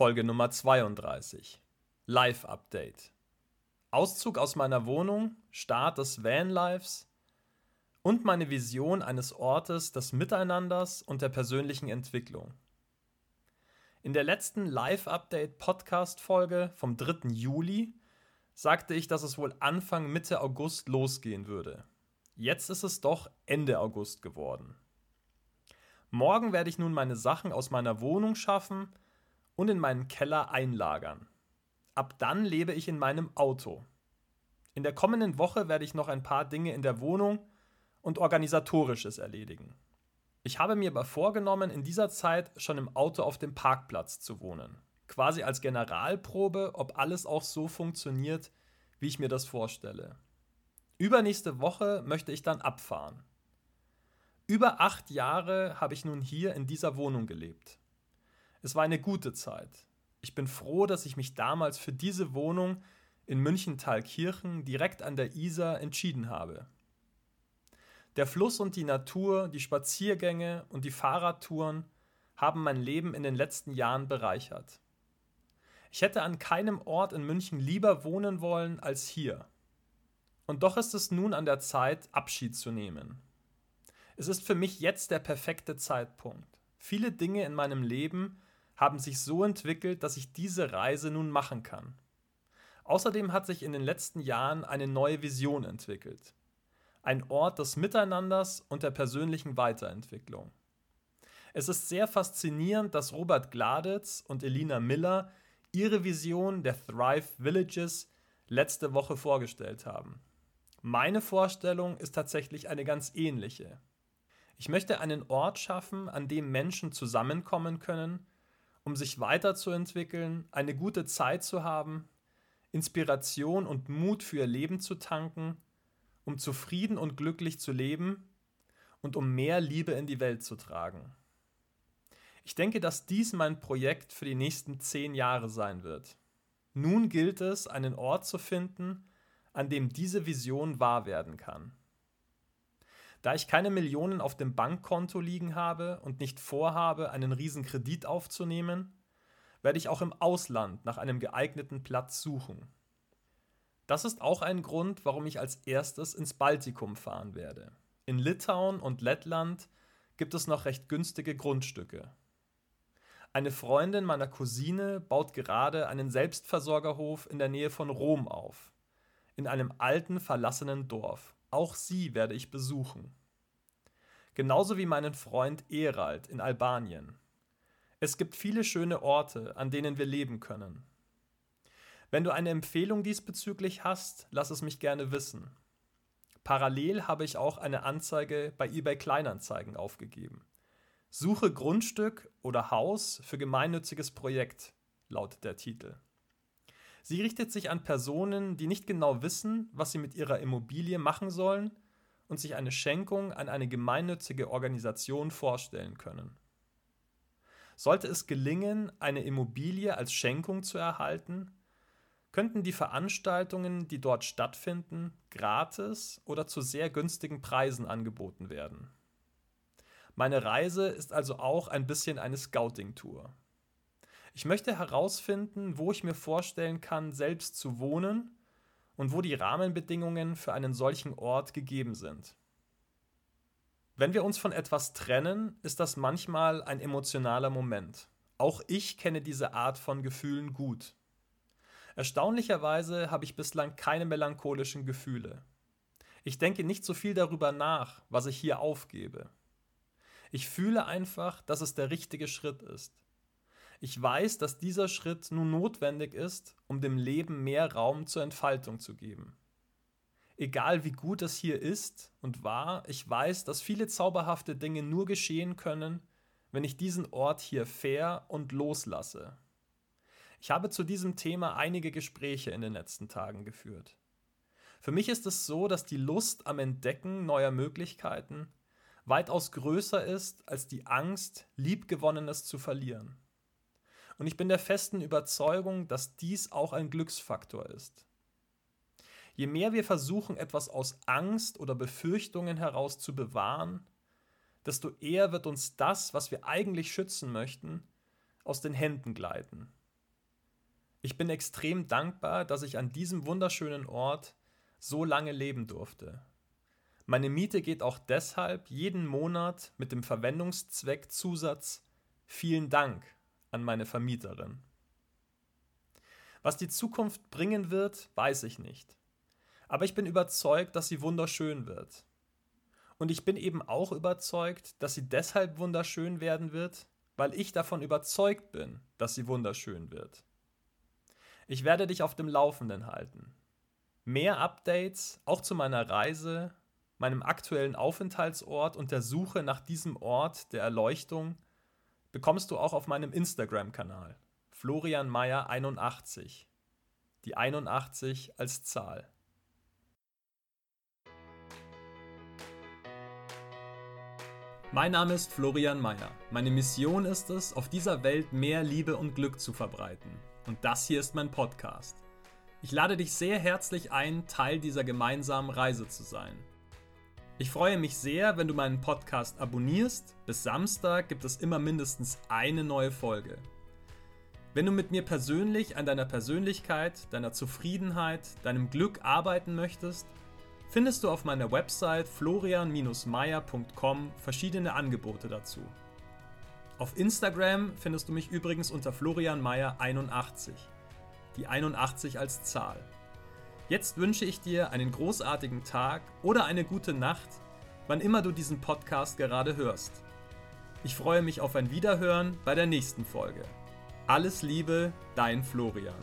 Folge Nummer 32. Live-Update. Auszug aus meiner Wohnung, Start des Vanlives und meine Vision eines Ortes des Miteinanders und der persönlichen Entwicklung. In der letzten Live-Update-Podcast-Folge vom 3. Juli sagte ich, dass es wohl Anfang Mitte August losgehen würde. Jetzt ist es doch Ende August geworden. Morgen werde ich nun meine Sachen aus meiner Wohnung schaffen und in meinen Keller einlagern. Ab dann lebe ich in meinem Auto. In der kommenden Woche werde ich noch ein paar Dinge in der Wohnung und organisatorisches erledigen. Ich habe mir aber vorgenommen, in dieser Zeit schon im Auto auf dem Parkplatz zu wohnen. Quasi als Generalprobe, ob alles auch so funktioniert, wie ich mir das vorstelle. Übernächste Woche möchte ich dann abfahren. Über acht Jahre habe ich nun hier in dieser Wohnung gelebt. Es war eine gute Zeit. Ich bin froh, dass ich mich damals für diese Wohnung in Münchentalkirchen direkt an der Isar entschieden habe. Der Fluss und die Natur, die Spaziergänge und die Fahrradtouren haben mein Leben in den letzten Jahren bereichert. Ich hätte an keinem Ort in München lieber wohnen wollen als hier. Und doch ist es nun an der Zeit, Abschied zu nehmen. Es ist für mich jetzt der perfekte Zeitpunkt. Viele Dinge in meinem Leben haben sich so entwickelt, dass ich diese Reise nun machen kann. Außerdem hat sich in den letzten Jahren eine neue Vision entwickelt. Ein Ort des Miteinanders und der persönlichen Weiterentwicklung. Es ist sehr faszinierend, dass Robert Gladitz und Elina Miller ihre Vision der Thrive Villages letzte Woche vorgestellt haben. Meine Vorstellung ist tatsächlich eine ganz ähnliche. Ich möchte einen Ort schaffen, an dem Menschen zusammenkommen können, um sich weiterzuentwickeln, eine gute Zeit zu haben, Inspiration und Mut für ihr Leben zu tanken, um zufrieden und glücklich zu leben und um mehr Liebe in die Welt zu tragen. Ich denke, dass dies mein Projekt für die nächsten zehn Jahre sein wird. Nun gilt es, einen Ort zu finden, an dem diese Vision wahr werden kann. Da ich keine Millionen auf dem Bankkonto liegen habe und nicht vorhabe, einen riesen Kredit aufzunehmen, werde ich auch im Ausland nach einem geeigneten Platz suchen. Das ist auch ein Grund, warum ich als erstes ins Baltikum fahren werde. In Litauen und Lettland gibt es noch recht günstige Grundstücke. Eine Freundin meiner Cousine baut gerade einen Selbstversorgerhof in der Nähe von Rom auf, in einem alten, verlassenen Dorf. Auch sie werde ich besuchen. Genauso wie meinen Freund Erald in Albanien. Es gibt viele schöne Orte, an denen wir leben können. Wenn du eine Empfehlung diesbezüglich hast, lass es mich gerne wissen. Parallel habe ich auch eine Anzeige bei eBay Kleinanzeigen aufgegeben. Suche Grundstück oder Haus für gemeinnütziges Projekt, lautet der Titel. Sie richtet sich an Personen, die nicht genau wissen, was sie mit ihrer Immobilie machen sollen und sich eine Schenkung an eine gemeinnützige Organisation vorstellen können. Sollte es gelingen, eine Immobilie als Schenkung zu erhalten, könnten die Veranstaltungen, die dort stattfinden, gratis oder zu sehr günstigen Preisen angeboten werden. Meine Reise ist also auch ein bisschen eine Scouting-Tour. Ich möchte herausfinden, wo ich mir vorstellen kann, selbst zu wohnen und wo die Rahmenbedingungen für einen solchen Ort gegeben sind. Wenn wir uns von etwas trennen, ist das manchmal ein emotionaler Moment. Auch ich kenne diese Art von Gefühlen gut. Erstaunlicherweise habe ich bislang keine melancholischen Gefühle. Ich denke nicht so viel darüber nach, was ich hier aufgebe. Ich fühle einfach, dass es der richtige Schritt ist. Ich weiß, dass dieser Schritt nun notwendig ist, um dem Leben mehr Raum zur Entfaltung zu geben. Egal wie gut es hier ist und war, ich weiß, dass viele zauberhafte Dinge nur geschehen können, wenn ich diesen Ort hier fair und loslasse. Ich habe zu diesem Thema einige Gespräche in den letzten Tagen geführt. Für mich ist es so, dass die Lust am Entdecken neuer Möglichkeiten weitaus größer ist als die Angst, Liebgewonnenes zu verlieren. Und ich bin der festen Überzeugung, dass dies auch ein Glücksfaktor ist. Je mehr wir versuchen, etwas aus Angst oder Befürchtungen heraus zu bewahren, desto eher wird uns das, was wir eigentlich schützen möchten, aus den Händen gleiten. Ich bin extrem dankbar, dass ich an diesem wunderschönen Ort so lange leben durfte. Meine Miete geht auch deshalb jeden Monat mit dem Verwendungszweck Zusatz Vielen Dank an meine Vermieterin. Was die Zukunft bringen wird, weiß ich nicht. Aber ich bin überzeugt, dass sie wunderschön wird. Und ich bin eben auch überzeugt, dass sie deshalb wunderschön werden wird, weil ich davon überzeugt bin, dass sie wunderschön wird. Ich werde dich auf dem Laufenden halten. Mehr Updates, auch zu meiner Reise, meinem aktuellen Aufenthaltsort und der Suche nach diesem Ort der Erleuchtung bekommst du auch auf meinem Instagram-Kanal Florian Meyer 81. Die 81 als Zahl. Mein Name ist Florian Meyer. Meine Mission ist es, auf dieser Welt mehr Liebe und Glück zu verbreiten. Und das hier ist mein Podcast. Ich lade dich sehr herzlich ein, Teil dieser gemeinsamen Reise zu sein. Ich freue mich sehr, wenn du meinen Podcast abonnierst. Bis Samstag gibt es immer mindestens eine neue Folge. Wenn du mit mir persönlich an deiner Persönlichkeit, deiner Zufriedenheit, deinem Glück arbeiten möchtest, findest du auf meiner Website florian-meier.com verschiedene Angebote dazu. Auf Instagram findest du mich übrigens unter florianmeier81. Die 81 als Zahl. Jetzt wünsche ich dir einen großartigen Tag oder eine gute Nacht, wann immer du diesen Podcast gerade hörst. Ich freue mich auf ein Wiederhören bei der nächsten Folge. Alles Liebe, dein Florian.